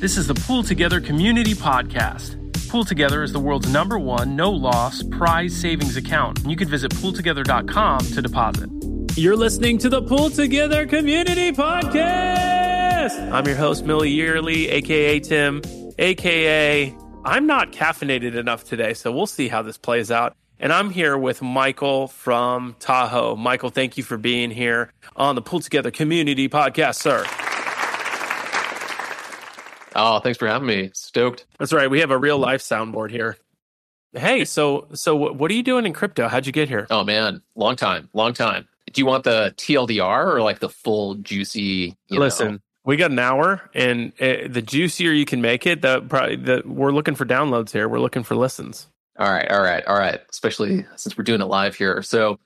This is the Pool Together Community Podcast. Pool Together is the world's number one no loss prize savings account, you can visit pooltogether.com to deposit. You're listening to the Pool Together Community Podcast. I'm your host, Milli Yearly, aka Tim, aka I'm not caffeinated enough today, so we'll see how this plays out. And I'm here with Michael from Taho. Michael, thank you for being here on the Pool Together Community Podcast, sir. Oh, thanks for having me. Stoked. That's right. We have a real life soundboard here. Hey, so so what are you doing in crypto? How'd you get here? Oh man, long time, long time. Do you want the TLDR or like the full juicy? Listen, know? we got an hour, and uh, the juicier you can make it, the probably the we're looking for downloads here. We're looking for listens. All right, all right, all right. Especially since we're doing it live here. So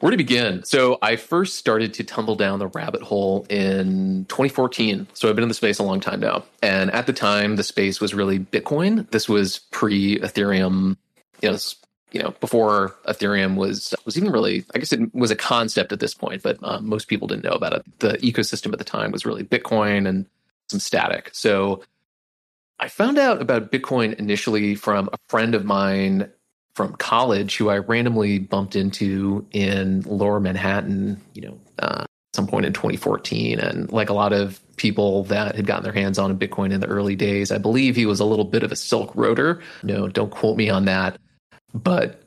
where to begin? So I first started to tumble down the rabbit hole in 2014. So I've been in the space a long time now. And at the time, the space was really Bitcoin. This was pre Ethereum, you know, you know, before Ethereum was was even really, I guess it was a concept at this point, but um, most people didn't know about it. The ecosystem at the time was really Bitcoin and some static. So I found out about Bitcoin initially from a friend of mine from college who I randomly bumped into in lower Manhattan, you know, uh, some point in 2014. And like a lot of people that had gotten their hands on Bitcoin in the early days, I believe he was a little bit of a silk roader. No, don't quote me on that. But,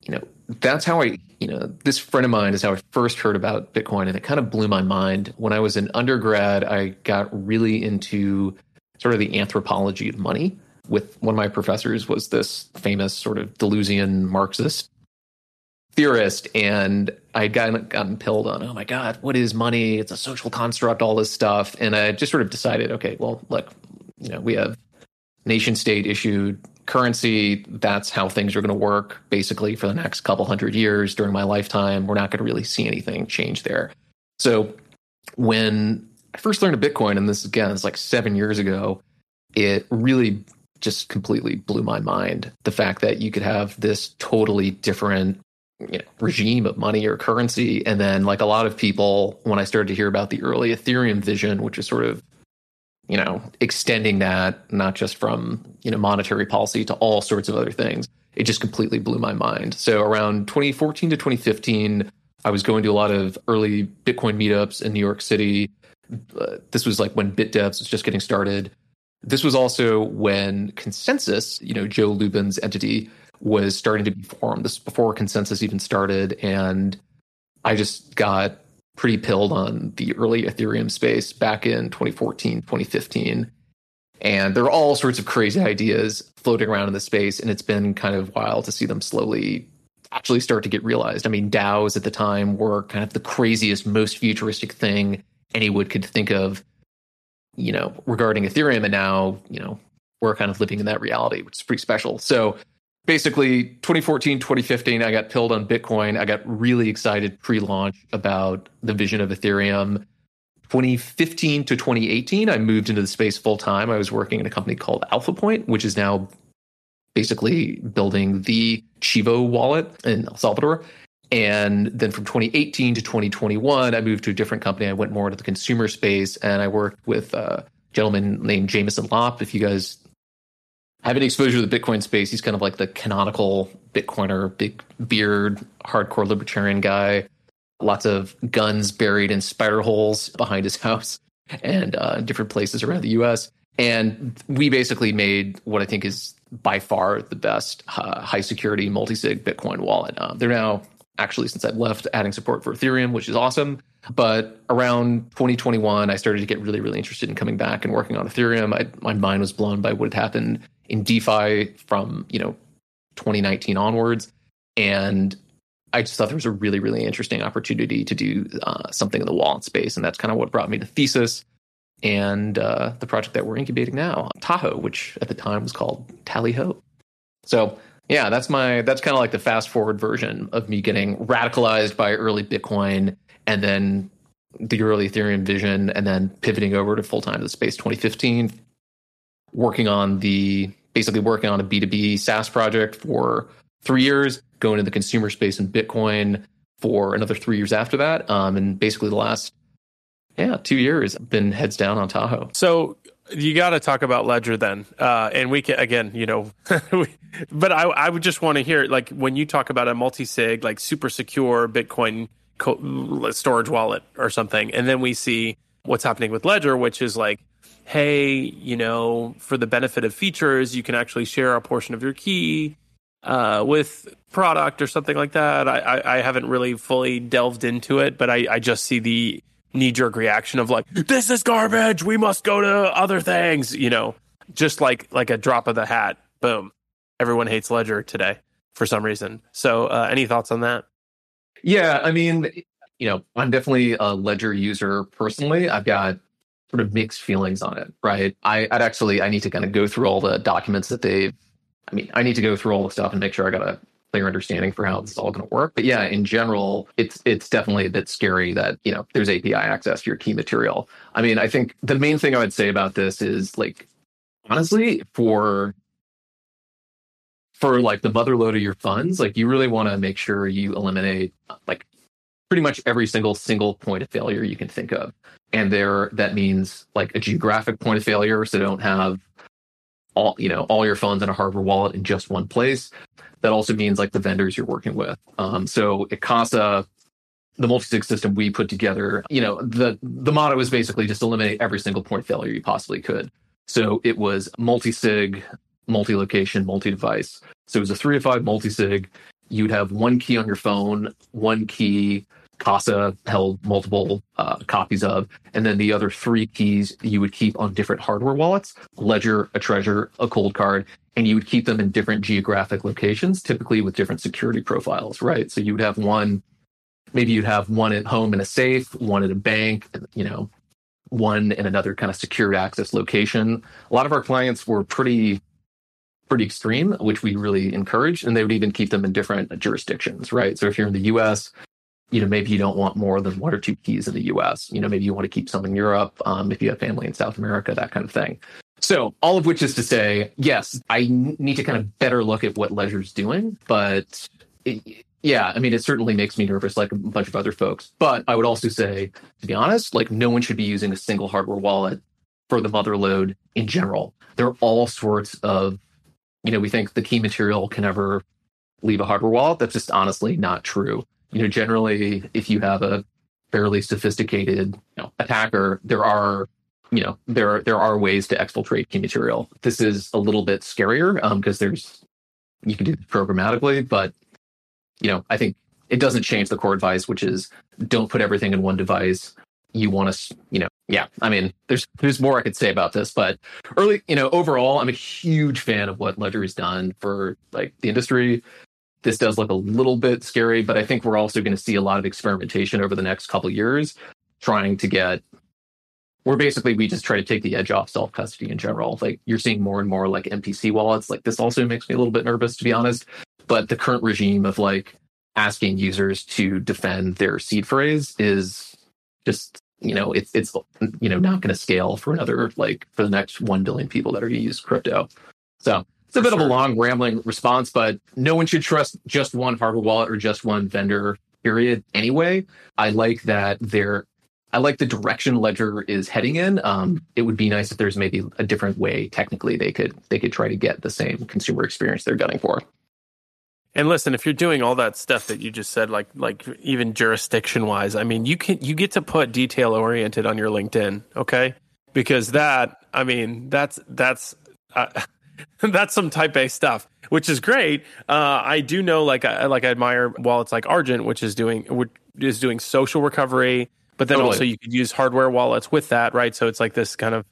you know, that's how I, you know, this friend of mine is how I first heard about Bitcoin. And it kind of blew my mind. When I was an undergrad, I got really into sort of the anthropology of money with one of my professors was this famous sort of Deleuzian Marxist theorist, and I had gotten, gotten pilled on, oh my God, what is money? It's a social construct, all this stuff. And I just sort of decided, okay, well, look, you know, we have nation state issued currency. That's how things are going to work basically for the next couple hundred years during my lifetime. We're not going to really see anything change there. So when I first learned of Bitcoin, and this again is like seven years ago, it really just completely blew my mind. The fact that you could have this totally different you know, regime of money or currency. And then, like a lot of people, when I started to hear about the early Ethereum vision, which is sort of, you know, extending that not just from, you know, monetary policy to all sorts of other things, it just completely blew my mind. So around 2014 to 2015, I was going to a lot of early Bitcoin meetups in New York City. Uh, this was like when BitDevs was just getting started. This was also when ConsenSys, you know, Joe Lubin's entity, was starting to be formed. This before Consensus even started. And I just got pretty pilled on the early Ethereum space back in 2014, 2015. And there are all sorts of crazy ideas floating around in the space. And it's been kind of wild to see them slowly actually start to get realized. I mean, DAOs at the time were kind of the craziest, most futuristic thing anyone could think of you know, regarding Ethereum. And now, you know, we're kind of living in that reality, which is pretty special. So basically 2014, 2015, I got pilled on Bitcoin. I got really excited pre-launch about the vision of Ethereum. 2015 to 2018, I moved into the space full time. I was working in a company called Alpha Point, which is now basically building the Chivo wallet in El Salvador. And then from 2018 to 2021, I moved to a different company. I went more into the consumer space and I worked with a gentleman named Jameson Lopp. If you guys have any exposure to the Bitcoin space, he's kind of like the canonical Bitcoiner, big beard, hardcore libertarian guy. Lots of guns buried in spider holes behind his house and uh, different places around the US. And we basically made what I think is by far the best uh, high security multi sig Bitcoin wallet. Uh, they're now actually since I've left adding support for Ethereum, which is awesome. But around 2021, I started to get really, really interested in coming back and working on Ethereum. I, my mind was blown by what had happened in DeFi from you know 2019 onwards, and I just thought there was a really, really interesting opportunity to do uh, something in the wallet space, and that's kind of what brought me to Thesis and uh, the project that we're incubating now, Taho, which at the time was called Tally Ho. So yeah, that's my that's kind of like the fast forward version of me getting radicalized by early Bitcoin and then the early Ethereum vision and then pivoting over to full time to the space 2015, working on the basically working on a B2B SaaS project for three years, going to the consumer space in Bitcoin for another three years after that. Um, and basically the last yeah, two years been heads down on Taho. So you got to talk about Ledger then, uh, and we can again, you know, but I I would just want to hear like when you talk about a multi sig like super secure Bitcoin co- storage wallet or something, and then we see what's happening with Ledger, which is like, hey, you know, for the benefit of features, you can actually share a portion of your key uh, with product or something like that. I, I, I haven't really fully delved into it, but I, I just see the knee jerk reaction of like, this is garbage. We must go to other things, you know, just like like a drop of the hat. Boom. Everyone hates Ledger today for some reason. So, uh, any thoughts on that? Yeah, I mean, you know, I'm definitely a Ledger user personally. I've got sort of mixed feelings on it, right? I, I'd actually I need to kind of go through all the documents that they've. I mean, I need to go through all the stuff and make sure I got a clear understanding for how this is all going to work. But yeah, in general, it's it's definitely a bit scary that you know there's API access to your key material. I mean, I think the main thing I would say about this is like honestly for for like the mother load of your funds, like you really want to make sure you eliminate like pretty much every single single point of failure you can think of. And there that means like a geographic point of failure, so don't have all you know all your funds in a hardware wallet in just one place that also means like the vendors you're working with. Um, so at Casa, the multi-sig system we put together, you know, the the motto is basically just eliminate every single point failure you possibly could. So it was multi-sig, multi-location, multi-device. So it was a three to five multi-sig. You'd have one key on your phone, one key Casa held multiple uh, copies of, and then the other three keys you would keep on different hardware wallets: Ledger, a Trezor, a Coldcard. and you would keep them in different geographic locations, typically with different security profiles, right? So you would have one, maybe you'd have one at home in a safe, one at a bank, you know, one in another kind of secured access location. A lot of our clients were pretty pretty extreme, which we really encourage, and they would even keep them in different jurisdictions, right? So if you're in the US, you know, maybe you don't want more than one or two keys in the US. You know, maybe you want to keep some in Europe, um, if you have family in South America, that kind of thing. So, all of which is to say, yes, I need to kind of better look at what Ledger's doing, but it, yeah, I mean, it certainly makes me nervous, like a bunch of other folks. But I would also say, to be honest, like no one should be using a single hardware wallet for the mother load in general. There are all sorts of, you know, we think the key material can never leave a hardware wallet. That's just honestly not true. You know, generally, if you have a fairly sophisticated you know, attacker, there are you know there there are ways to exfiltrate key material. This is a little bit scarier because um, there's you can do this programmatically, but you know I think it doesn't change the core advice, which is don't put everything in one device. You want to you know yeah I mean there's there's more I could say about this, but early you know overall I'm a huge fan of what Ledger has done for like the industry. This does look a little bit scary, but I think we're also going to see a lot of experimentation over the next couple years, trying to get where basically we just try to take the edge off self custody in general. Like you're seeing more and more like MPC wallets. Like this also makes me a little bit nervous, to be honest. But the current regime of like asking users to defend their seed phrase is just you know it's it's you know not going to scale for another like for the next one billion people that are going to use crypto. So it's a bit sure. of a long rambling response, but no one should trust just one hardware wallet or just one vendor. Period. Anyway, I like that they're I like the direction Ledger is heading in. Um, it would be nice if there's maybe a different way technically they could they could try to get the same consumer experience they're gunning for. And listen, if you're doing all that stuff that you just said, like like even jurisdiction wise, I mean, you can you get to put detail oriented on your LinkedIn, okay? Because that, I mean, that's that's uh, that's some type A stuff, which is great. Uh, I do know, like I like I admire wallets like Argent, which is doing which is doing social recovery but then totally. also you could use hardware wallets with that, right? So it's like this kind of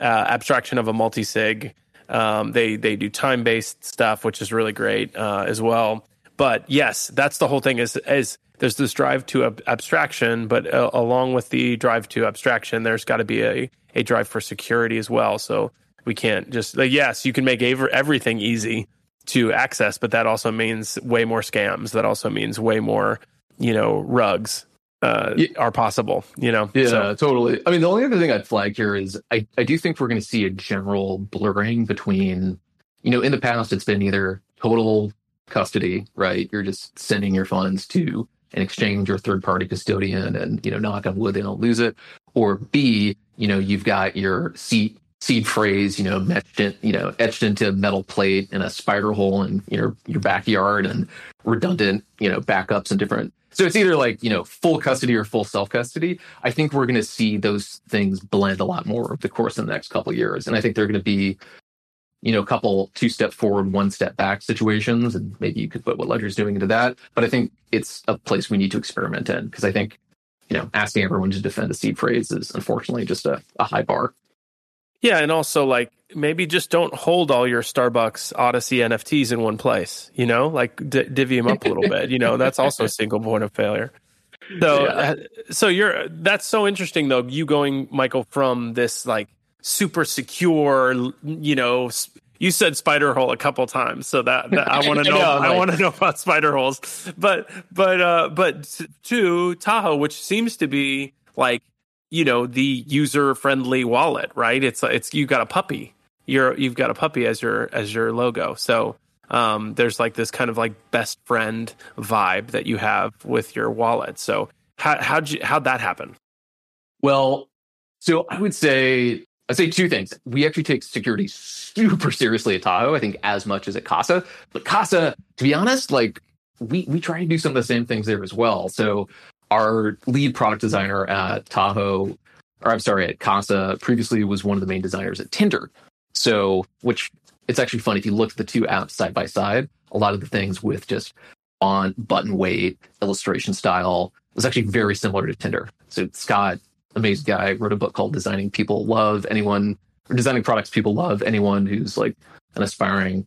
uh, abstraction of a multi sig. Um, they they do time based stuff, which is really great uh, as well. But yes, that's the whole thing. Is is there's this drive to ab- abstraction, but uh, along with the drive to abstraction, there's got to be a a drive for security as well. So we can't just like, yes, you can make ev- everything easy to access, but that also means way more scams. That also means way more you know rugs uh, yeah. are possible, you know? Yeah, so. totally. I mean, the only other thing I'd flag here is I, I do think we're going to see a general blurring between, you know, in the past, it's been either total custody, right? You're just sending your funds to an exchange or third party custodian and, you know, knock on wood, they don't lose it. Or B, you know, you've got your seat seed phrase, you know, etched in, you know, etched into a metal plate in a spider hole in your your backyard and redundant, you know, backups and different. So it's either like, you know, full custody or full self custody. I think we're going to see those things blend a lot more over the course of the next couple years. And I think they're going to be, you know, a couple two step forward, one step back situations. And maybe you could put what Ledger's doing into that. But I think it's a place we need to experiment in because I think, you know, asking everyone to defend a seed phrase is unfortunately just a, a high bar. Yeah, and also like maybe just don't hold all your Starbucks Odyssey NFTs in one place. You know, like d- divvy them up a little bit. You know, that's also a single point of failure. So, yeah. uh, so you're that's so interesting though. You going, Michael, from this like super secure, you know, you said spider hole a couple times, so that, that I want to know. I, I want to know about spider holes, but but uh, but to Taho, which seems to be like you know the user friendly wallet right? It's it's you got a puppy. You're you've got a puppy as your as your logo. So um, there's like this kind of like best friend vibe that you have with your wallet. So how how'd you how'd that happen? Well so i would say i'd say two things. We actually take security super seriously at taho i think as much as at casa. But casa to be honest like we we try to do some of the same things there as well. So our lead product designer at Taho, or I'm sorry, at Casa, previously was one of the main designers at Tinder. So, which it's actually fun if you look at the two apps side by side, a lot of the things with just on button weight, illustration style was actually very similar to Tinder. So Scott, amazing guy, wrote a book called Designing People Love Anyone or Designing Products People Love. Anyone who's like an aspiring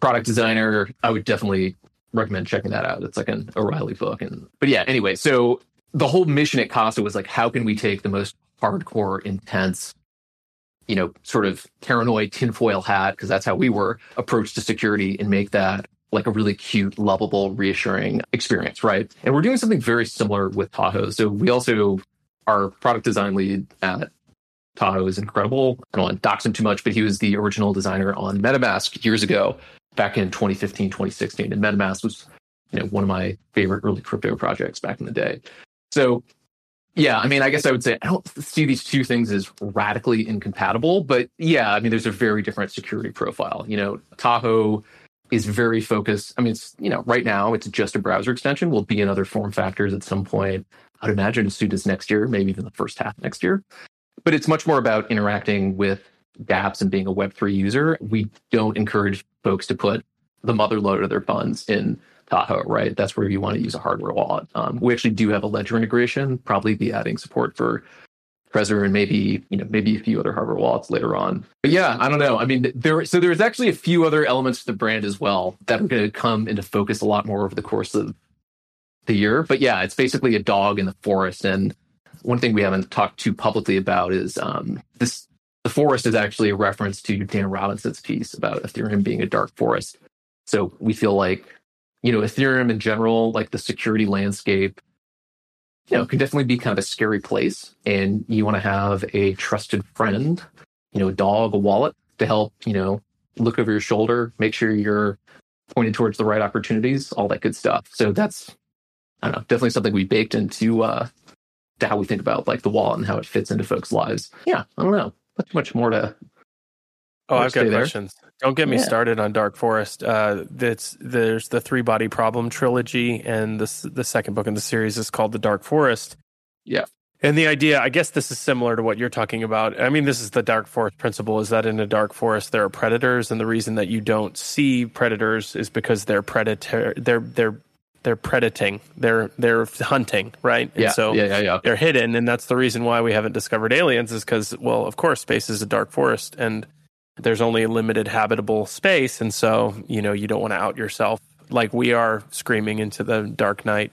product designer, I would definitely recommend checking that out. It's like an O'Reilly book. And but yeah, anyway, so the whole mission at Casa was like, how can we take the most hardcore, intense, you know, sort of paranoid tinfoil hat, because that's how we were, approach to security and make that like a really cute, lovable, reassuring experience, right? And we're doing something very similar with Taho. So we also, our product design lead at Taho is incredible. I don't want to dox him too much, but he was the original designer on MetaMask years ago back in 2015, 2016. And MetaMask was, you know, one of my favorite early crypto projects back in the day. So yeah, I mean, I guess I would say I don't see these two things as radically incompatible, but yeah, I mean, there's a very different security profile. You know, Taho is very focused. I mean, it's, you know, right now it's just a browser extension. Will be in other form factors at some point. I'd imagine as soon as next year, maybe even the first half next year. But it's much more about interacting with dApps and being a Web3 user, we don't encourage folks to put the mother load of their funds in Taho, right? That's where you want to use a hardware wallet. Um, we actually do have a Ledger integration, probably be adding support for Trezor and maybe you know maybe a few other hardware wallets later on. But yeah, I don't know. I mean, there so there's actually a few other elements to the brand as well that are going to come into focus a lot more over the course of the year. But yeah, it's basically a dog in the forest. And one thing we haven't talked too publicly about is um, this the forest is actually a reference to Dan Robinson's piece about Ethereum being a dark forest. So we feel like, you know, Ethereum in general, like the security landscape, you know, can definitely be kind of a scary place. And you want to have a trusted friend, you know, a dog, a wallet to help, you know, look over your shoulder, make sure you're pointed towards the right opportunities, all that good stuff. So that's, I don't know, definitely something we baked into, uh, to how we think about like the wallet and how it fits into folks' lives. Yeah, I don't know much much more to. Oh, I've got questions. There. Don't get me yeah. started on Dark Forest. Uh, that's there's the Three Body Problem trilogy, and the the second book in the series is called The Dark Forest. Yeah. And the idea, I guess this is similar to what you're talking about. I mean, this is the dark forest principle is that in a dark forest there are predators, and the reason that you don't see predators is because they're predator they're they're they're predating, they're they're hunting, right? And yeah, so yeah, yeah, yeah. They're hidden, and that's the reason why we haven't discovered aliens is because, well, of course, space is a dark forest, and there's only a limited habitable space, and so you know you don't want to out yourself. Like we are screaming into the dark night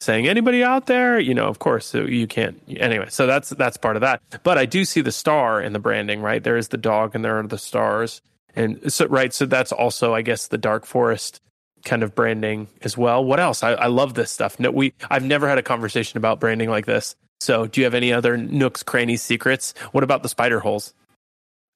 saying anybody out there? You know of course so you can't anyway so that's that's part of that. But i do see the star in the branding right? There is the dog and there are the stars. And so right so that's also i guess the dark forest kind of branding as well. What else? I, I love this stuff. No, we I've never had a conversation about branding like this. So, do you have any other nooks, crannies, secrets? What about the spider holes?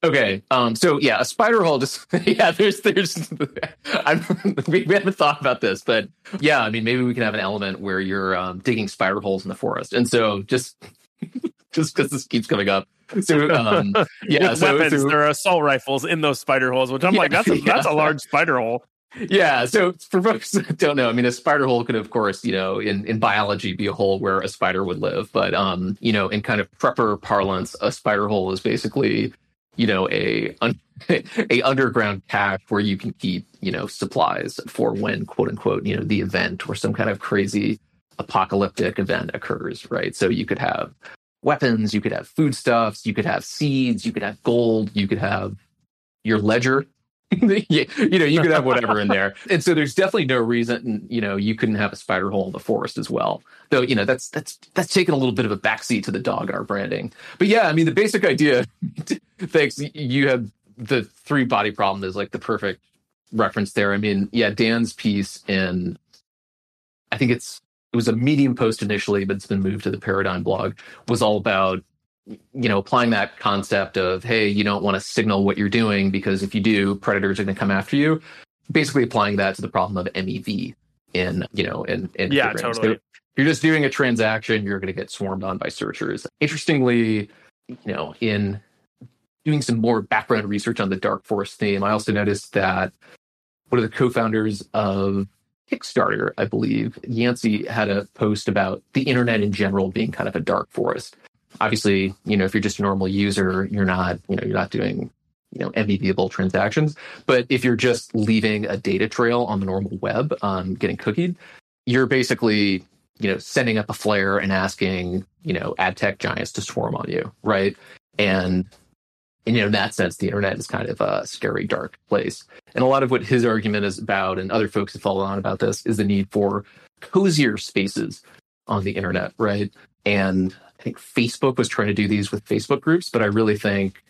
Okay, um, so yeah, a spider hole. Just yeah, there's there's. I'm, we haven't thought about this, but yeah, I mean, maybe we can have an element where you're um, digging spider holes in the forest, and so just just because this keeps coming up. So um, yeah, so, weapons, so- there are assault rifles in those spider holes, which I'm Yeah, like, that's a, yeah. that's a large spider hole. Yeah. So for folks that don't know, I mean, a spider hole could, of course, you know, in in biology, be a hole where a spider would live. But um, you know, in kind of prepper parlance, a spider hole is basically, you know, a un- a underground cache where you can keep, you know, supplies for when quote unquote, you know, the event or some kind of crazy apocalyptic event occurs, right? So you could have weapons, you could have foodstuffs, you could have seeds, you could have gold, you could have your ledger. You know, you could have whatever in there. And so there's definitely no reason, you know, you couldn't have a spider hole in the forest as well. Though, you know, that's that's that's taken a little bit of a backseat to the dog our branding. But yeah, I mean the basic idea, thanks. You have the three body problem is like the perfect reference there. I mean, yeah, Dan's piece in I think it's it was a medium post initially, but it's been moved to the paradigm blog, was all about you know applying that concept of hey you don't want to signal what you're doing because if you do predators are going to come after you basically applying that to the problem of mev in you know in, in Yeah, programs. totally. So you're just doing a transaction you're going to get swarmed on by searchers interestingly you know in doing some more background research on the dark forest theme i also noticed that one of the co-founders of kickstarter i believe yancey had a post about the internet in general being kind of a dark forest obviously, you know, if you're just a normal user, you're not, you know, you're not doing, you know, MVPable transactions. But if you're just leaving a data trail on the normal web, um, getting cookied, you're basically, you know, sending up a flare and asking, you know, ad tech giants to swarm on you, right? And, and you know, in that sense, the internet is kind of a scary, dark place. And a lot of what his argument is about, and other folks have followed on about this, is the need for cozier spaces on the internet, right? And I think Facebook was trying to do these with Facebook groups, but I really think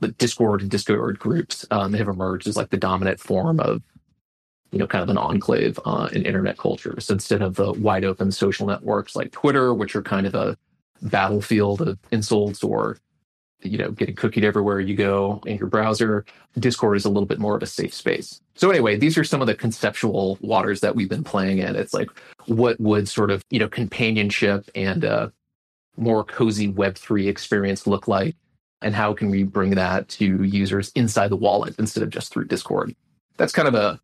the Discord and Discord groups um, have emerged as like the dominant form of, you know, kind of an enclave uh, in internet culture. So instead of the wide open social networks like Twitter, which are kind of a battlefield of insults or, you know, getting cookied everywhere you go in your browser, Discord is a little bit more of a safe space. So anyway, these are some of the conceptual waters that we've been playing in. It's like what would sort of, you know, companionship and uh, more cozy Web3 experience look like? And how can we bring that to users inside the wallet instead of just through Discord? That's kind of a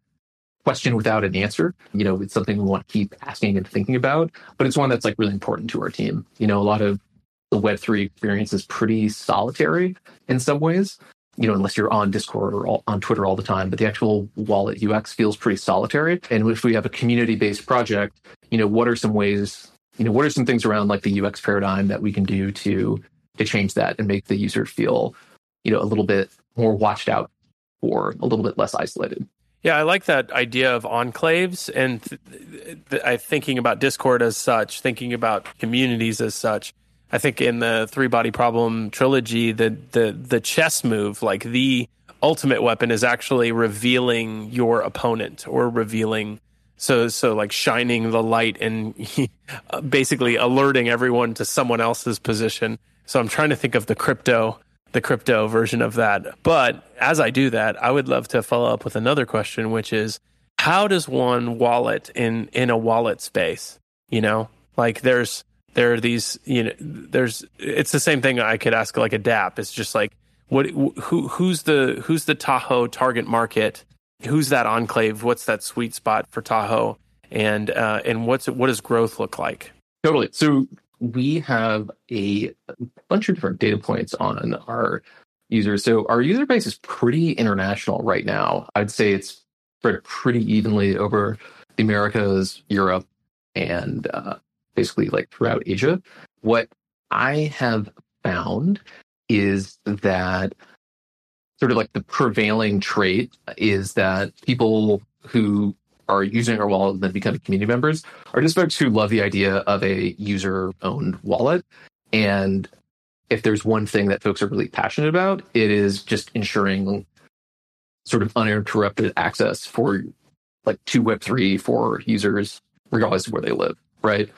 question without an answer. You know, it's something we want to keep asking and thinking about, but it's one that's like really important to our team. You know, a lot of the Web3 experience is pretty solitary in some ways, you know, unless you're on Discord or on Twitter all the time, but the actual wallet UX feels pretty solitary. And if we have a community based project, you know, what are some ways you know what are some things around like the ux paradigm that we can do to to change that and make the user feel you know a little bit more watched out or a little bit less isolated Yeah, I like that idea of enclaves and th- th- I thinking about Discord as such, thinking about communities as such. I think in the three body problem trilogy, the the the chess move, like the ultimate weapon, is actually revealing your opponent or revealing. So so like shining the light and uh, basically alerting everyone to someone else's position. So I'm trying to think of the crypto the crypto version of that. But as I do that, I would love to follow up with another question, which is how does one wallet in in a wallet space? You know, like there's there are these you know there's it's the same thing I could ask like a DApp. It's just like what who who's the who's the Taho target market? Who's that enclave? What's that sweet spot for Taho? And uh, and what's what does growth look like? totally so we have a bunch of different data points on our users so our user base is pretty international right now i'd say it's spread pretty evenly over the americas europe and uh, basically like throughout asia what i have found is that sort of like the prevailing trait is that people who are using our wallet and then becoming community members are just folks who love the idea of a user owned wallet. And if there's one thing that folks are really passionate about, it is just ensuring sort of uninterrupted access for like to Web3 for users, regardless of where they live. Right.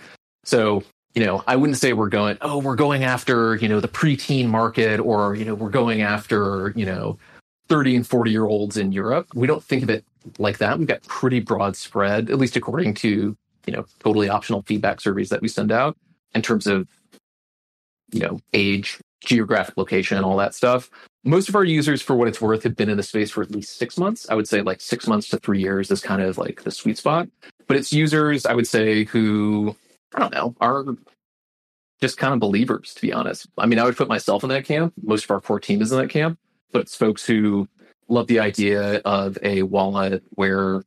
So, you know, I wouldn't say we're going, oh, we're going after, you know, the preteen market or, you know, we're going after, you know, 30 and 40 year olds in Europe. We don't think of it like that. We've got pretty broad spread, at least according to, you know, totally optional feedback surveys that we send out in terms of you know, age, geographic location, all that stuff. Most of our users, for what it's worth, have been in the space for at least six months. I would say like six months to three years is kind of like the sweet spot. But it's users, I would say, who, I don't know, are just kind of believers, to be honest. I mean, I would put myself in that camp. Most of our core team is in that camp, but it's folks who love the idea of a wallet where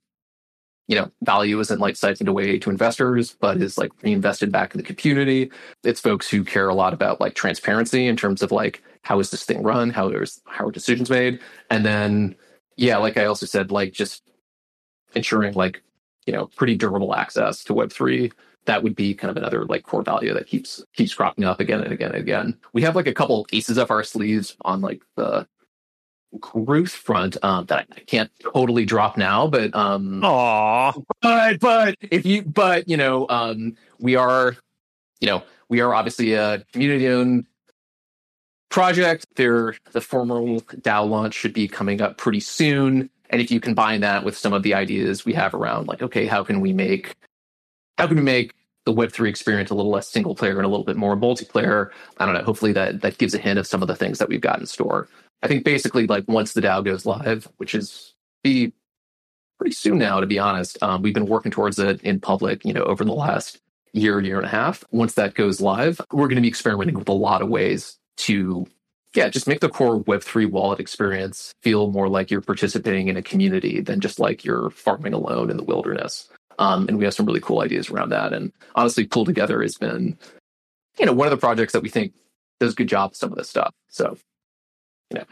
you know value isn't like siphoned away to investors but is like reinvested back in the community it's folks who care a lot about like transparency in terms of like how is this thing run how is how are decisions made and then yeah like i also said like just ensuring like you know pretty durable access to web3 that would be kind of another like core value that keeps keeps cropping up again and again and again we have like a couple aces up our sleeves on like the growth front um, that I can't totally drop now, but um, Aww. but but if you but you know um, we are you know we are obviously a community owned project. There, the formal DAO launch should be coming up pretty soon, and if you combine that with some of the ideas we have around, like okay, how can we make how can we make the Web3 experience a little less single player and a little bit more multiplayer. I don't know. Hopefully that that gives a hint of some of the things that we've got in store. I think basically like once the DAO goes live, which is be pretty soon now, to be honest. Um, we've been working towards it in public, you know, over the last year, year and a half. Once that goes live, we're going to be experimenting with a lot of ways to, yeah, just make the core Web3 wallet experience feel more like you're participating in a community than just like you're farming alone in the wilderness. Um, and we have some really cool ideas around that. And honestly, Pool Together has been, you know, one of the projects that we think does a good job with some of this stuff. So you know.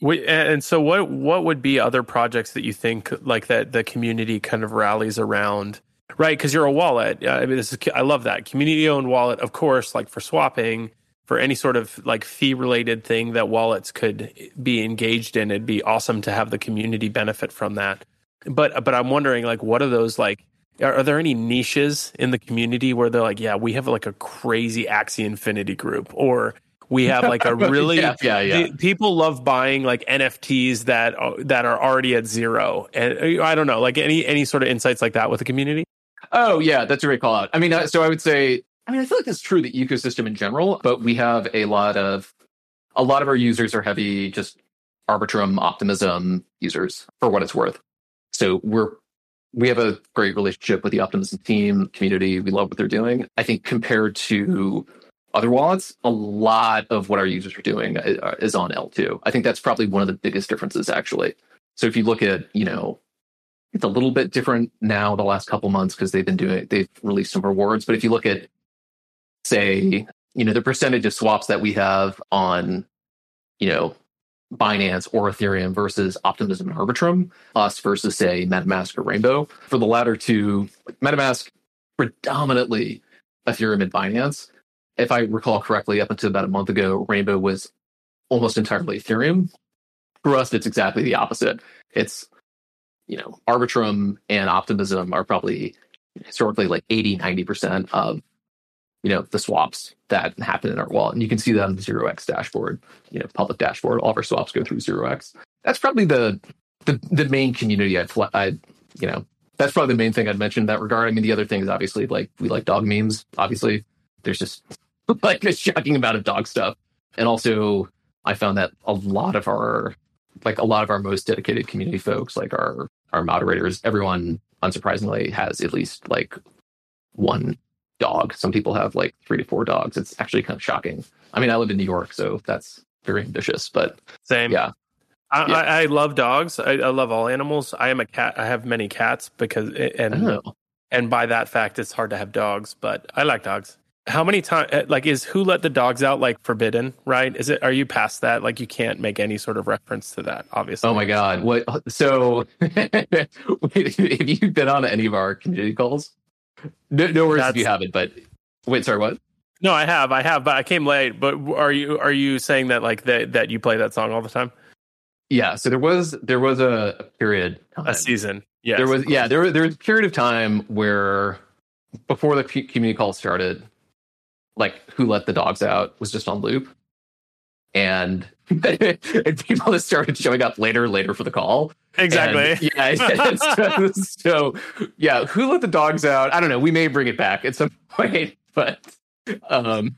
We, and so what what would be other projects that you think like that the community kind of rallies around right because you're a wallet i mean this is i love that community owned wallet of course like for swapping for any sort of like fee related thing that wallets could be engaged in it'd be awesome to have the community benefit from that but but i'm wondering like what are those like are, are there any niches in the community where they're like yeah we have like a crazy axie infinity group or we have like a really yeah, yeah, yeah. The, people love buying like NFTs that uh, that are already at zero, and uh, I don't know, like any any sort of insights like that with the community. Oh yeah, that's a great call out. I mean, so I would say, I mean, I feel like that's true the ecosystem in general, but we have a lot of a lot of our users are heavy just Arbitrum optimism users for what it's worth. So we're we have a great relationship with the optimism team community. We love what they're doing. I think compared to other wallets, a lot of what our users are doing uh, is on L2. I think that's probably one of the biggest differences, actually. So if you look at, you know, it's a little bit different now the last couple months because they've been doing, they've released some rewards. But if you look at, say, you know, the percentage of swaps that we have on, you know, Binance or Ethereum versus Optimism and Arbitrum, us versus, say, MetaMask or Rainbow. For the latter two, MetaMask predominantly Ethereum and Binance if I recall correctly, up until about a month ago, Rainbow was almost entirely Ethereum. For us, it's exactly the opposite. It's, you know, Arbitrum and Optimism are probably historically like 80, 90% of, you know, the swaps that happen in our wallet. And you can see that on the 0x dashboard, you know, public dashboard. All of our swaps go through 0x. That's probably the the, the main community I'd, I'd, you know, that's probably the main thing I'd mention in that regard. I mean, the other thing is obviously like we like dog memes. Obviously, there's just like a shocking amount of dog stuff. And also, I found that a lot of our, like a lot of our most dedicated community folks, like our our moderators, everyone unsurprisingly has at least like one dog. Some people have like three to four dogs. It's actually kind of shocking. I mean, I live in New York, so that's very ambitious, but same. Yeah. I, yeah. I, I love dogs. I, I, love all animals. I am a cat. I have many cats because, and oh. and by that fact, it's hard to have dogs. But I like dogs how many times eh, like is who let the dogs out like forbidden right is it are you past that like you can't make any sort of reference to that obviously oh my god what so have you've been on any of our community calls no, no worries That's, if you haven't but wait sorry what? No i have i have but i came late but are you are you saying that like that that you play that song all the time? Yeah so there was there was a, period time. a season yeah there was yeah there, there was a period of time where before the community call started like who let the dogs out was just on loop. And and people just started showing up later later for the call exactly and, yeah so, so, yeah who let the dogs out i don't know we may bring it back at some point but um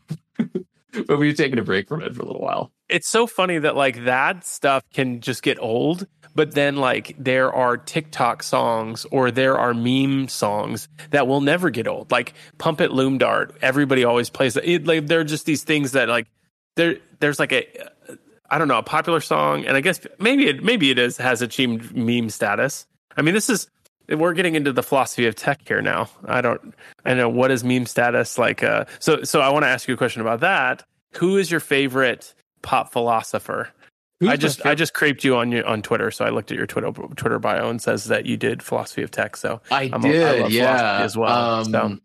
but we've taken a break from it for a little while. It's so funny that like that stuff can just get old, but then like there are TikTok songs or there are meme songs that will never get old. Like Pump It Loom Dart, everybody always plays that. It, like, they're just these things that like there there's like a I don't know a popular song, and I guess maybe it maybe it is has achieved meme status. I mean, this is we're getting into the philosophy of tech here now. I don't I know what is meme status like. Uh, so so I want to ask you a question about that. Who is your favorite pop philosopher? Who's I just I just creeped you on your on Twitter, so I looked at your Twitter Twitter bio and says that you did philosophy of tech. So I I'm did, a, I yeah, as well. Um, so.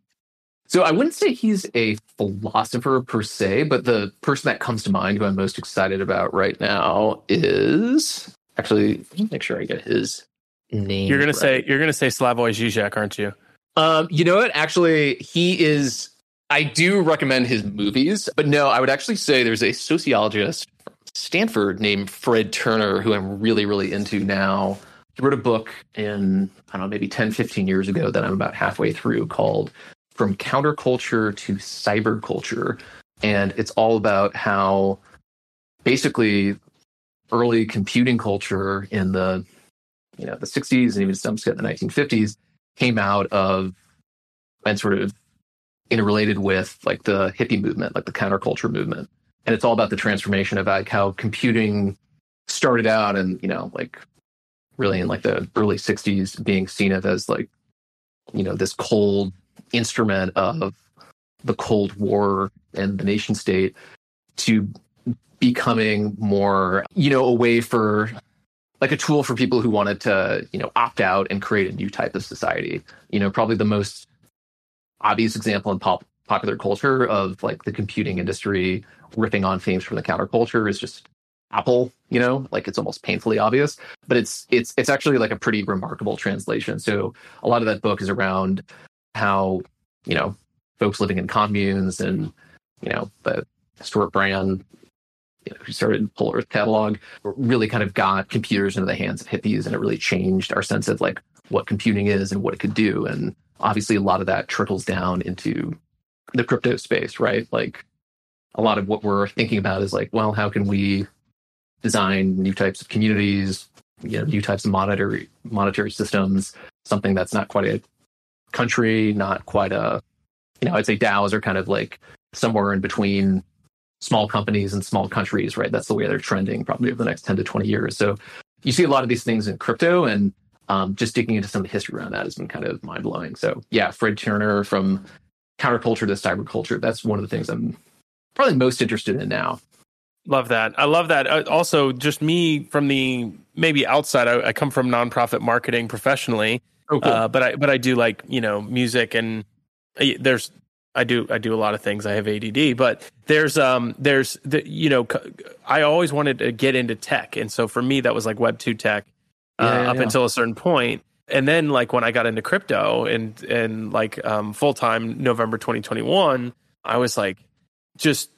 So I wouldn't say he's a philosopher per se, but the person that comes to mind who I'm most excited about right now is actually. make sure I get his name. You're gonna right. say you're gonna say Slavoj Žižek, aren't you? Um, you know what? Actually, he is. I do recommend his movies, but no, I would actually say there's a sociologist from Stanford named Fred Turner who I'm really, really into now. He wrote a book in, I don't know, maybe 10, 15 years ago that I'm about halfway through called From Counterculture to Cyberculture. And it's all about how basically early computing culture in the you know the 60s and even some in the 1950s came out of and sort of interrelated with like the hippie movement, like the counterculture movement. And it's all about the transformation of like how computing started out and, you know, like really in like the early 60s being seen of as like, you know, this cold instrument of the Cold War and the nation state to becoming more, you know, a way for like a tool for people who wanted to, you know, opt out and create a new type of society. You know, probably the most obvious example in pop popular culture of like the computing industry ripping on themes from the counterculture is just Apple, you know, like it's almost painfully obvious, but it's it's it's actually like a pretty remarkable translation. So a lot of that book is around how, you know, folks living in communes and, you know, the Stewart Brand you know, who started Whole Earth Catalog, really kind of got computers into the hands of hippies, and it really changed our sense of like what computing is and what it could do. And obviously, a lot of that trickles down into the crypto space, right? Like a lot of what we're thinking about is like, well, how can we design new types of communities, you know, new types of monetary monetary systems, something that's not quite a country, not quite a, you know, I'd say DAOs are kind of like somewhere in between small companies and small countries, right? That's the way they're trending probably over the next 10 to 20 years. So you see a lot of these things in crypto and um, just digging into some of the history around that has been kind of mind blowing. So yeah, Fred Turner from counterculture to cyberculture. That's one of the things I'm probably most interested in now. Love that. I love that. Uh, also, just me from the maybe outside, I, I come from nonprofit marketing professionally, oh, cool. uh, but I but I do like you know music and uh, there's I do I do a lot of things. I have ADD, but there's um there's the you know I always wanted to get into tech, and so for me that was like Web two tech uh, yeah, yeah, up yeah. until a certain point, and then like when I got into crypto and and like um, full time November 2021, I was like just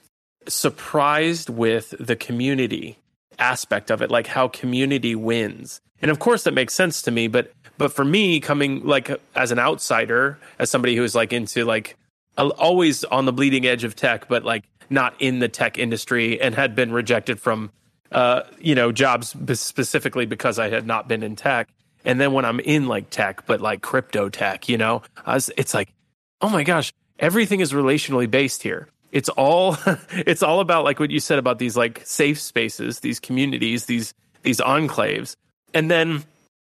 surprised with the community aspect of it, like how community wins, and of course that makes sense to me, but but for me coming like as an outsider, as somebody who's like into like always on the bleeding edge of tech, but like not in the tech industry and had been rejected from, uh, you know, jobs specifically because I had not been in tech. And then when I'm in like tech, but like crypto tech, you know, was, it's like, oh my gosh, everything is relationally based here. It's all, it's all about like what you said about these like safe spaces, these communities, these, these enclaves. And then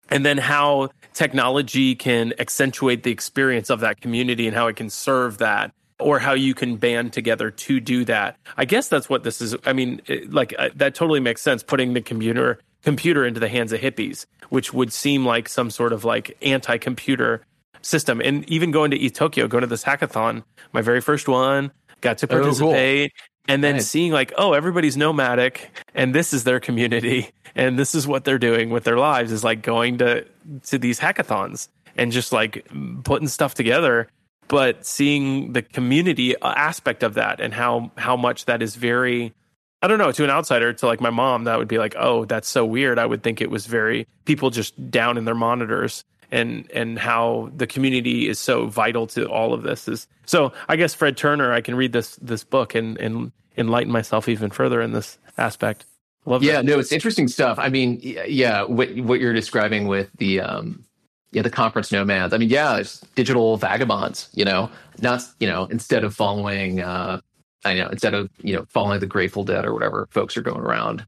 and then how technology can accentuate the experience of that community and how it can serve that or how you can band together to do that. I guess that's what this is. I mean, it, like uh, that totally makes sense putting the computer computer into the hands of hippies, which would seem like some sort of like anti-computer system. And even going to ETHTokyo, going to this hackathon, my very first one, got to participate. Oh, cool and then nice. seeing like oh everybody's nomadic and this is their community and this is what they're doing with their lives is like going to to these hackathons and just like putting stuff together. But seeing the community aspect of that and how how much that is very I don't know to an outsider to like my mom that would be like oh that's so weird. I would think it was very people just down in their monitors and and how the community is so vital to all of this is so I guess Fred Turner I can read this this book and and enlighten myself even further in this aspect. Love yeah, that. no, it's interesting stuff. I mean, yeah, what what you're describing with the um, yeah, the conference nomads. I mean, yeah, it's digital vagabonds. You know, not you know instead of following, uh, I know instead of you know following the Grateful Dead or whatever, folks are going around,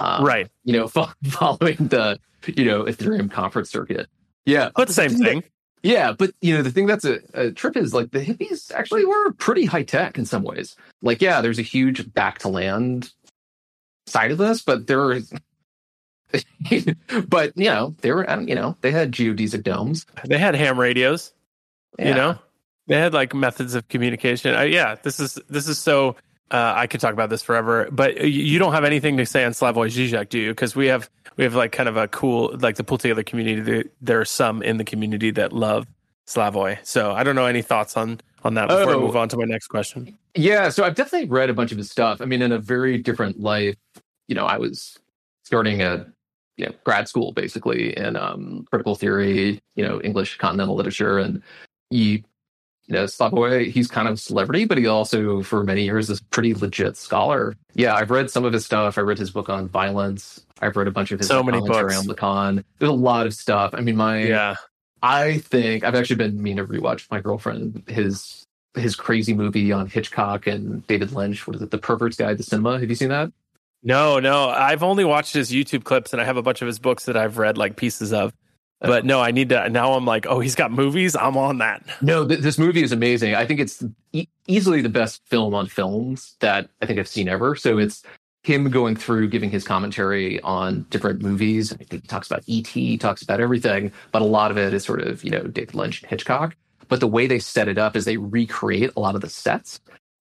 uh, right? You know, fo- following the you know Ethereum conference circuit. Yeah, but the same thing. Yeah, but you know the thing that's a, a, trip is like the hippies actually were pretty high tech in some ways. Like, yeah, there's a huge back to land side of this, but there are but you know, they were you know, they had geodesic domes. They had ham radios. Yeah. You know? They had like methods of communication. Uh, yeah, this is this is so uh, I could talk about this forever, but you don't have anything to say on Slavoj Žižek, do you? Because we have we have like kind of a cool like the Pool Together community. There are some in the community that love Slavoj. So I don't know any thoughts on on that before oh, I move on to my next question. Yeah, so I've definitely read a bunch of his stuff. I mean, in a very different life, you know, I was starting a you know grad school basically in um, critical theory, you know, English continental literature, and he you know, Slavoj, he's kind of a celebrity, but he also, for many years, is a pretty legit scholar. Yeah, I've read some of his stuff. I read his book on violence. I've read a bunch of his so many books on Lacan. There's a lot of stuff. I mean, my yeah, I think I've actually been meaning to rewatch my girlfriend his his crazy movie on Hitchcock and David Lynch. What is it? The Pervert's Guide to Cinema. Have you seen that? No, no. I've only watched his YouTube clips, and I have a bunch of his books that I've read like pieces of. But no, I need to. Now I'm like, oh, he's got movies. I'm on that. No, th- this movie is amazing. I think it's e- easily the best film on films that I think I've seen ever. So it's him going through giving his commentary on different movies. I think he talks about E.T., he talks about everything, but a lot of it is sort of, you know, David Lynch and Hitchcock. But the way they set it up is they recreate a lot of the sets.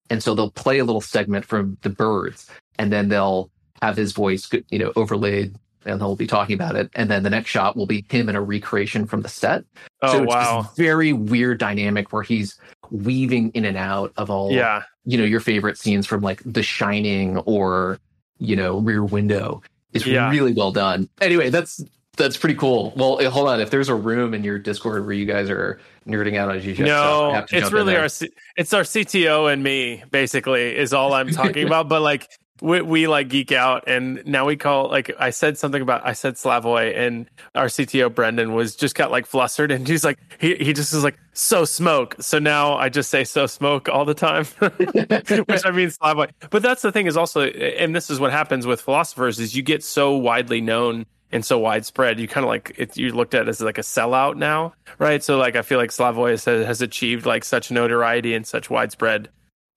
And so they'll play a little segment from The Birds, and then they'll have his voice, you know, overlaid and he'll be talking about it. And then the next shot will be him in a recreation from the set. Oh, so it's wow. very weird dynamic where he's weaving in and out of all, yeah. you know, your favorite scenes from like The Shining or, you know, Rear Window. It's yeah. really well done. Anyway, that's that's pretty cool. Well, eh, hold on. If there's a room in your Discord where you guys are nerding out on Zizek, no, it's really our it's our CTO and me basically is all I'm talking about. But like we, we like geek out and now we call like i said something about i said slavoj and our cto brendan was just got like flustered and he's like he, he just is like so smoke. So now i just say so smoke all the time. Which i mean slavoj. But that's the thing is also and this is what happens with philosophers is you get so widely known and so widespread you kind of like it, you looked at as like a sellout now right? So like i feel like slavoj has, has achieved like such notoriety and such widespread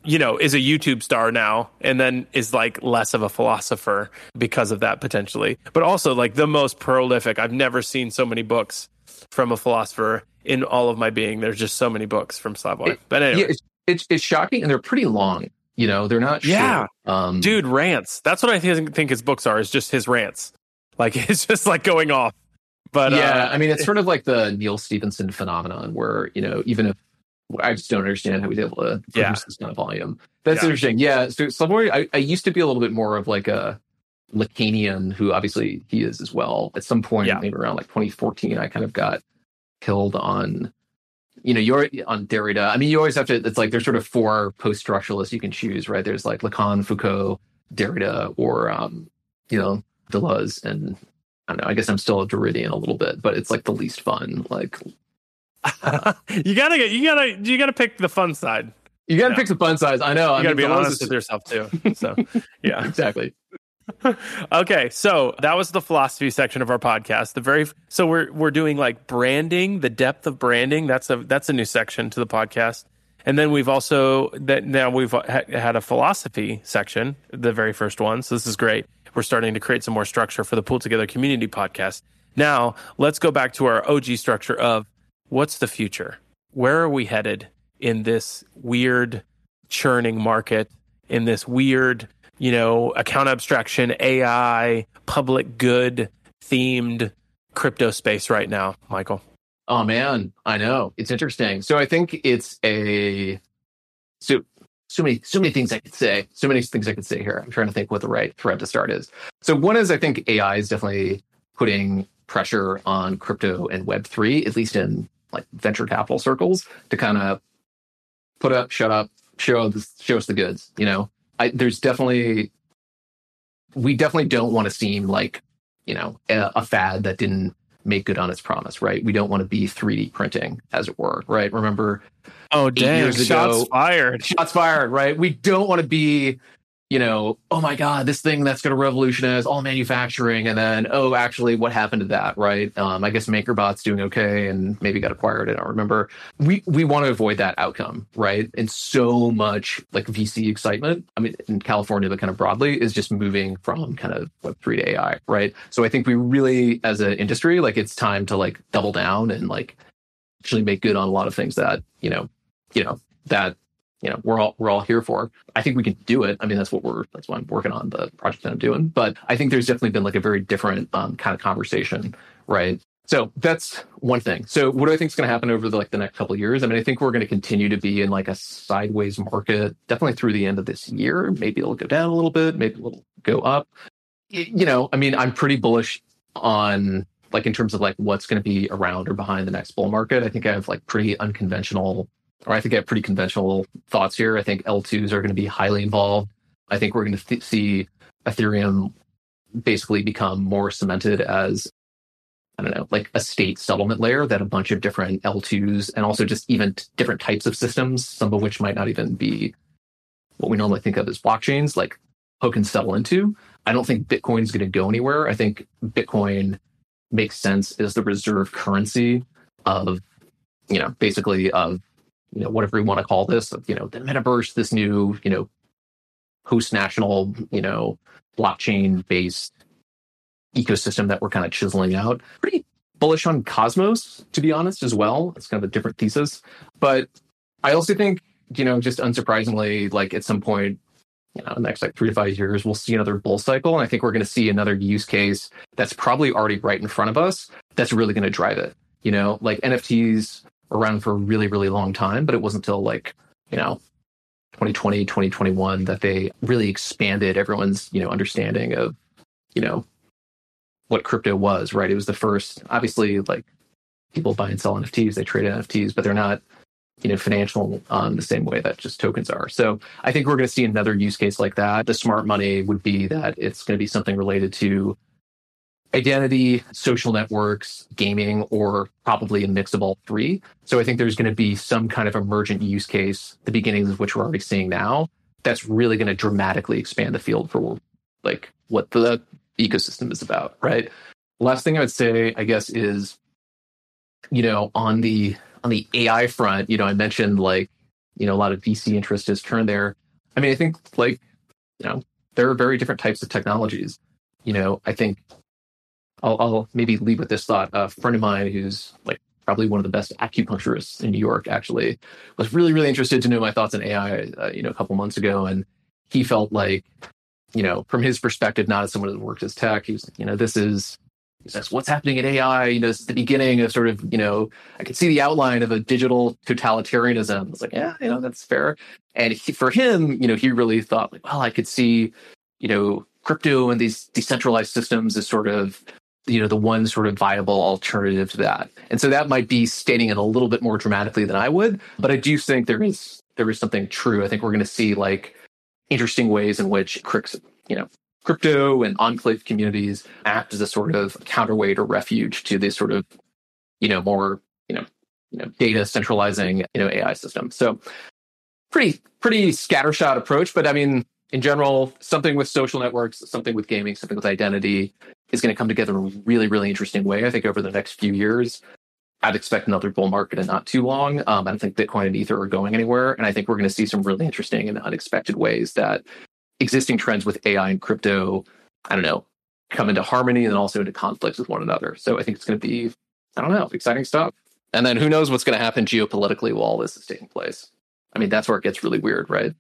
you know, is a YouTube star now and then is like less of a philosopher because of that potentially. But also like the most prolific. I've never seen so many books from a philosopher in all of my being. There's just so many books from Slavoj. It, but anyway. Yeah, it's, it's, it's shocking and they're pretty long. You know, they're not Yeah. Short. Um, Dude, rants. That's what I think, think his books are, is just his rants. Like it's just like going off. But yeah, uh, I mean, it's sort of like the Neal Stephenson phenomenon where, you know, even if I just don't understand how he's able to produce yeah. this kind of volume. That's Yeah. interesting. Yeah. So Slavoj, I, I used to be a little bit more of like a Lacanian, who obviously he is as well. At some point, Yeah. maybe around like 2014, I kind of got killed on, you know, you're on Derrida. I mean, you always have to. It's like there's sort of four post-structuralists you can choose, right? There's like Lacan, Foucault, Derrida, or um, you know, Deleuze, and I don't know. I guess I'm still a Derridean a little bit, but it's like the least fun. Like you gotta get you gotta you gotta pick the fun side. You got to Yeah. pick the fun size. I know. You I gotta mean, be honest with yourself too. So yeah. exactly. okay, so that was the philosophy section of our podcast. The very so we're we're doing like branding, the depth of branding. That's a that's a new section to the podcast. And then we've also that now we've ha- had a philosophy section, the very first one. So this is great. We're starting to create some more structure for the Pool Together Community podcast. Now let's go back to our OG structure of what's the future? Where are we headed in this weird churning market? In this weird you know, account abstraction, AI, public good themed crypto space right now, Michael. Oh man, I know. It's interesting. So I think it's a so so many so many things I could say. So many things I could say here. I'm trying to think what the right thread to start is. So one is I think AI is definitely putting pressure on crypto and web three, at least in like venture capital circles, to kind of put up, shut up, show this, show us the goods, you know? I, there's definitely we definitely don't want to seem like you know a, a fad that didn't make good on its promise, right? We don't want to be 3D printing, as it were, right? Remember, oh dang, years shots ago- fired. shots fired, right? We don't want to be, you know, oh my god, this thing that's going to revolutionize all manufacturing, and then oh, actually, what happened to that, right? Um, I guess MakerBot's doing okay, and maybe got acquired. I don't remember. We we want to avoid that outcome, right? And so much like VC excitement. I mean, in California, but kind of broadly, is just moving from kind of Web three to AI, right? So I think we really, as an industry, like it's time to like double down and like actually make good on a lot of things that you know, you know that you know we're all we're all here for. I think we can do it. I mean that's what we're that's what i'm working on the project that i'm doing. But i think there's definitely been like a very different um, kind of conversation right? So that's one thing. So what do i think is going to happen over the like the next couple of years? I mean i think we're going to continue to be in like a sideways market definitely through the end of this year. Maybe it'll go down a little bit. Maybe it'll go up. You know i mean i'm pretty bullish on like in terms of like what's going to be around or behind the next bull market. I think i have like pretty unconventional or I think I have pretty conventional thoughts here. I think L2s are going to be highly involved. I think we're going to th- see Ethereum basically become more cemented as, I don't know, like a state settlement layer that a bunch of different L2s and also just even t- different types of systems, some of which might not even be what we normally think of as blockchains, like tokens settle into. I don't think Bitcoin is going to go anywhere. I think Bitcoin makes sense as the reserve currency of, you know, basically of you know, whatever we want to call this, you know, the metaverse, this new, you know, post national, you know, blockchain based ecosystem that we're kind of chiseling out. Pretty bullish on Cosmos, to be honest, as well. It's kind of a different thesis. But I also think, you know, just unsurprisingly, like at some point, you know, next like three to five years, we'll see another bull cycle. And I think we're going to see another use case that's probably already right in front of us that's really going to drive it. You know, like NFTs around for a really, really long time, but it wasn't until like, you know, 2020, 2021 that they really expanded everyone's, you know, understanding of, you know, what crypto was, right? It was the first, obviously, like people buy and sell NFTs, they trade NFTs, but they're not, you know, financial um, the same way that just tokens are. So I think we're going to see another use case like that. The smart money would be that it's going to be something related to identity, social networks, gaming, or probably a mix of all three. So I think there's going to be some kind of emergent use case, the beginnings of which we're already seeing now, that's really going to dramatically expand the field for like what the ecosystem is about, right? Last thing I would say, I guess, is you know, on the on the AI front, you know, I mentioned like, you know, a lot of VC interest has turned there. I mean, I think like, you know, there are very different types of technologies. You know, I think I'll, I'll maybe leave with this thought. A friend of mine who's like probably one of the best acupuncturists in New York actually was really, really interested to know my thoughts on AI, uh, you know, a couple months ago. And he felt like, you know, from his perspective, not as someone who worked as tech, he was like, you know, this is, says, what's happening in AI? You know, this is the beginning of sort of, you know, I can see the outline of a digital totalitarianism. I was like, yeah, you know, that's fair. And he, for him, you know, he really thought like, well, I could see, you know, crypto and these decentralized systems as sort of you know the one sort of viable alternative to that. And so that might be stating it a little bit more dramatically than i would but i do think there is there is something true. I think we're going to see like interesting ways in which you know crypto and enclave communities act as a sort of counterweight or refuge to this sort of you know more you know you know data centralizing you know ai system. So pretty pretty scattershot approach but i mean in general something with social networks something with gaming something with identity is going to come together in a really, really interesting way. I think over the next few years, I'd expect another bull market in not too long. Um, I don't think Bitcoin and Ether are going anywhere. And I think we're going to see some really interesting and unexpected ways that existing trends with AI and crypto, I don't know, come into harmony and also into conflicts with one another. So I think it's going to be, I don't know, exciting stuff. And then who knows what's going to happen geopolitically while all this is taking place. I mean, that's where it gets really weird, right?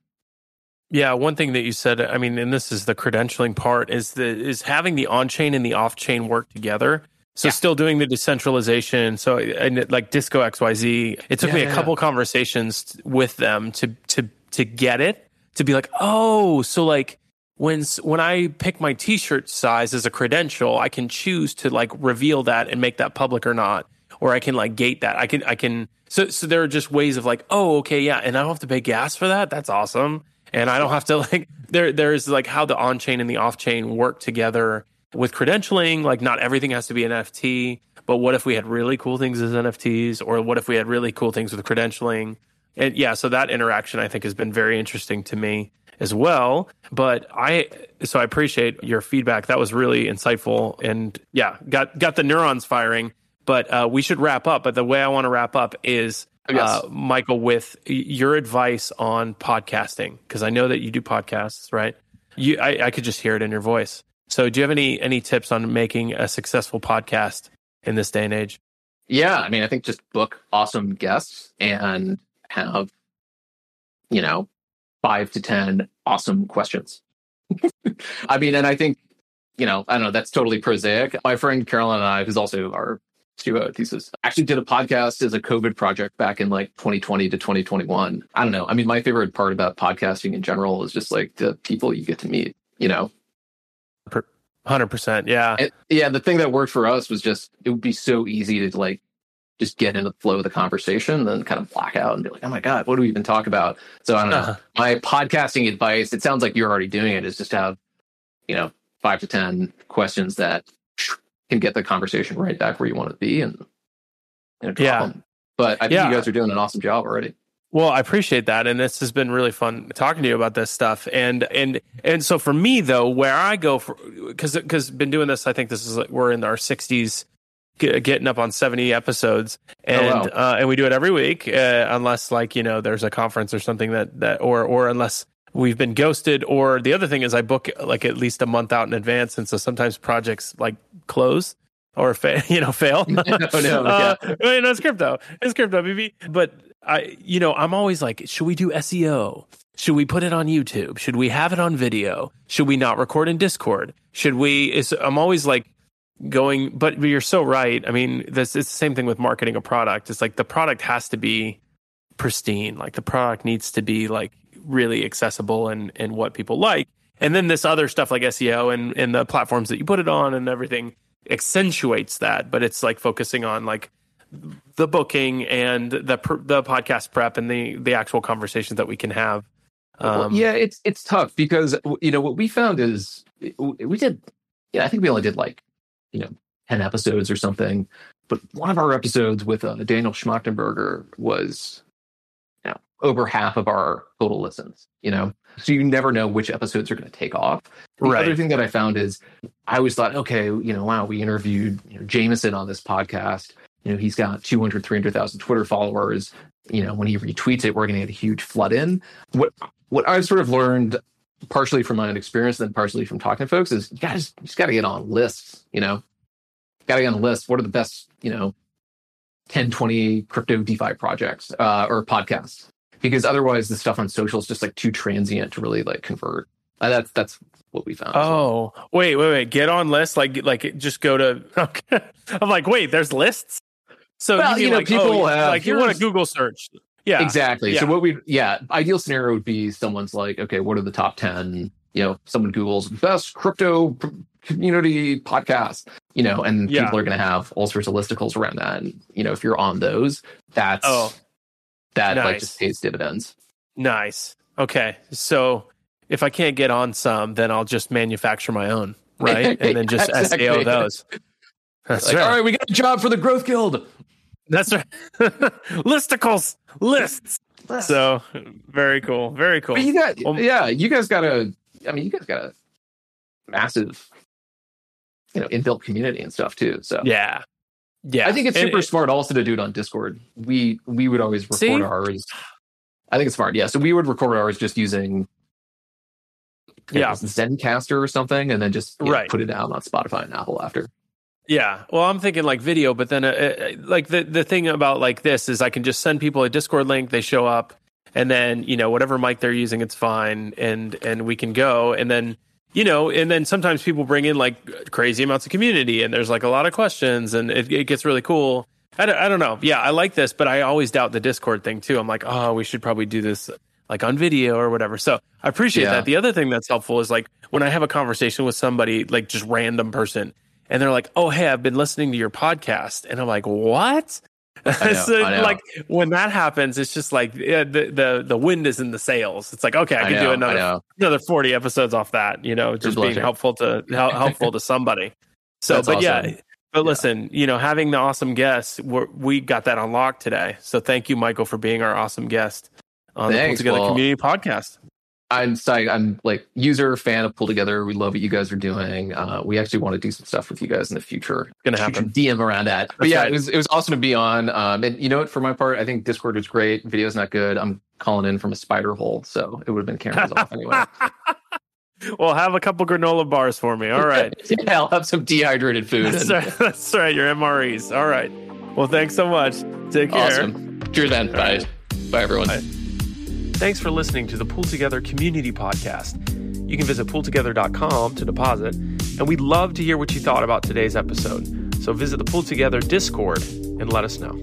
Yeah, one thing that you said, I mean, and this is the credentialing part, is the is having the on chain and the off chain work together. So Yeah. still doing the decentralization. So and like Disco XYZ, it took Yeah, me a yeah, couple conversations with them to to to get it to be like, oh, so like when when I pick my T-shirt size as a credential, I can choose to like reveal that and make that public or not, or I can like gate that. I can I can. So so there are just ways of like, oh, okay, yeah, and I don't have to pay gas for that. That's awesome. And I don't have to like there there's like how the on chain and the off chain work together with credentialing. Like not everything has to be an NFT, but what if we had really cool things as NFTs, or what if we had really cool things with credentialing? And yeah, so that interaction I think has been very interesting to me as well. But I so I appreciate your feedback. That was really insightful, and yeah, got got the neurons firing. But uh, we should wrap up. But the way I want to wrap up is uh, Michael, with your advice on podcasting, because I know that you do podcasts, right? You, I, I could just hear it in your voice. So, do you have any any tips on making a successful podcast in this day and age? Yeah, I mean, I think just book awesome guests and have, you know, five to ten awesome questions. I mean, and I think, you know, I don't know, that's totally prosaic. My friend Carolyn and I, who's also our Stuo thesis. I actually did a podcast as a COVID project back in like 2020 to 2021. I don't know. I mean, my favorite part about podcasting in general is just like the people you get to meet, you know? 100%. Yeah. And, yeah. The thing that worked for us was just, it would be so easy to like just get into the flow of the conversation, then kind of black out and be like, oh my God, what do we even talk about? So I don't know. Uh-huh. My podcasting advice, it sounds like you're already doing it, is just have, you know, five to 10 questions that can get the conversation right back where you want to be and, and yeah. Them. But I think yeah. you guys are doing an awesome job already. Well, I appreciate that, and this has been really fun talking to you about this stuff. And and and so for me though, where I go for because because been doing this, I think this is like we're in our sixties, getting up on seventy episodes, and oh, wow. uh, and we do it every week, uh, unless like you know there's a conference or something that that or or unless we've been ghosted or the other thing is i book like at least a month out in advance and so sometimes projects like close or fa- you know fail. No, no, uh, yeah. no, it's crypto. It's crypto baby. But i you know i'm always like should we do seo should we put it on youtube? Should we have it on video? Should we not record in discord? Should we is i'm always like going but you're so right. I mean this it's the same thing with marketing a product. It's like the product has to be pristine. Like the product needs to be like really accessible and and what people like. And then this other stuff like SEO and and the platforms that you put it on and everything accentuates that, but it's like focusing on like the booking and the the podcast prep and the the actual conversations that we can have. Um, yeah, it's it's tough because you know what we found is we did. Yeah, I think we only did like you know ten episodes or something. But one of our episodes with uh, Daniel Schmachtenberger was over half of our total listens, you know? So you never know which episodes are going to take off. The right. other thing that I found is I always thought, okay, you know, wow, we interviewed you know, Jameson on this podcast. You know, he's got 200, 300,000 Twitter followers. You know, when he retweets it, we're going to get a huge flood in. What, what I've sort of learned partially from my own experience and then partially from talking to folks is you guys you just got to get on lists, you know, got to get on a list. What are the best, you know, 10, 20 crypto DeFi projects uh, or podcasts? Because otherwise the stuff on social is just like too transient to really like convert. Uh, that's that's what we found. Oh, wait, wait, wait. Get on lists like like just go to. Okay. I'm like, wait, there's lists. So well, you, you know, like, people oh, have, like you want a Google search. Yeah, exactly. Yeah. So what we yeah, ideal scenario would be someone's like, okay, what are the top ten? You know, someone Google's best crypto community podcast. You know, and yeah. people are going to have all sorts of listicles around that. And you know, if you're on those, that's oh that nice. like just pays dividends. Nice. Okay. So if I can't get on some, then I'll just manufacture my own, right? And then just exactly. SEO those. That's like, right. All right, we got a job for the Growth Guild. That's right. Listicles, lists. So very cool. Very cool. But you got, well, yeah, you guys got a. I mean, you guys got a massive, you know, inbuilt community and stuff too. So yeah, yeah, I think it's super smart also to do it on Discord. We we would always record see? ours. I think it's smart. Yeah, so we would record ours just using yeah Zencastr or something, and then just right. Know, put it out on Spotify and Apple after. Yeah, well, I'm thinking like video, but then uh, uh, like the the thing about like this is I can just send people a Discord link, they show up, and then you know whatever mic they're using, it's fine, and and we can go, and then you know, and then sometimes people bring in like crazy amounts of community and there's like a lot of questions and it, it gets really cool. I don't, I don't know. Yeah, I like this, but I always doubt the Discord thing too. I'm like, oh, we should probably do this like on video or whatever. So I appreciate yeah. that. The other thing that's helpful is like when I have a conversation with somebody, like just random person, and they're like, oh, hey, I've been listening to your podcast. And I'm like, what? Know, so like when that happens, it's just like yeah, the the the wind is in the sails. It's like okay, I I can know, do another another forty episodes off that. You know, just being blessing. helpful to hel- helpful to somebody. So, That's but yeah. But Yeah. listen, you know, having the awesome guests, we're, we got that unlocked today. So thank you, Michael, for being our awesome guest on the Pool Together Well, Community Podcast. I'm sorry, I'm like user fan of Pool Together. We love what you guys are doing. Uh, we actually want to do some stuff with you guys in the future. Gonna Shoot happen. DM around that. But That's yeah, right. it was it was awesome to be on. Um, and you know what? For my part, I think Discord was great. Video's not good. I'm calling in from a spider hole, so it would have been cameras off anyway. well, have a couple granola bars for me. All right. yeah, I'll have some dehydrated food. That's and- right. That's right. Your MREs. All right. Well, thanks so much. Take care. Awesome. Cheers, then. Bye. Bye, everyone. Bye. Thanks for listening to the Pool Together Community Podcast. You can visit pooltogether.com to deposit, and we'd love to hear what you thought about today's episode. So visit the Pool Together Discord and let us know.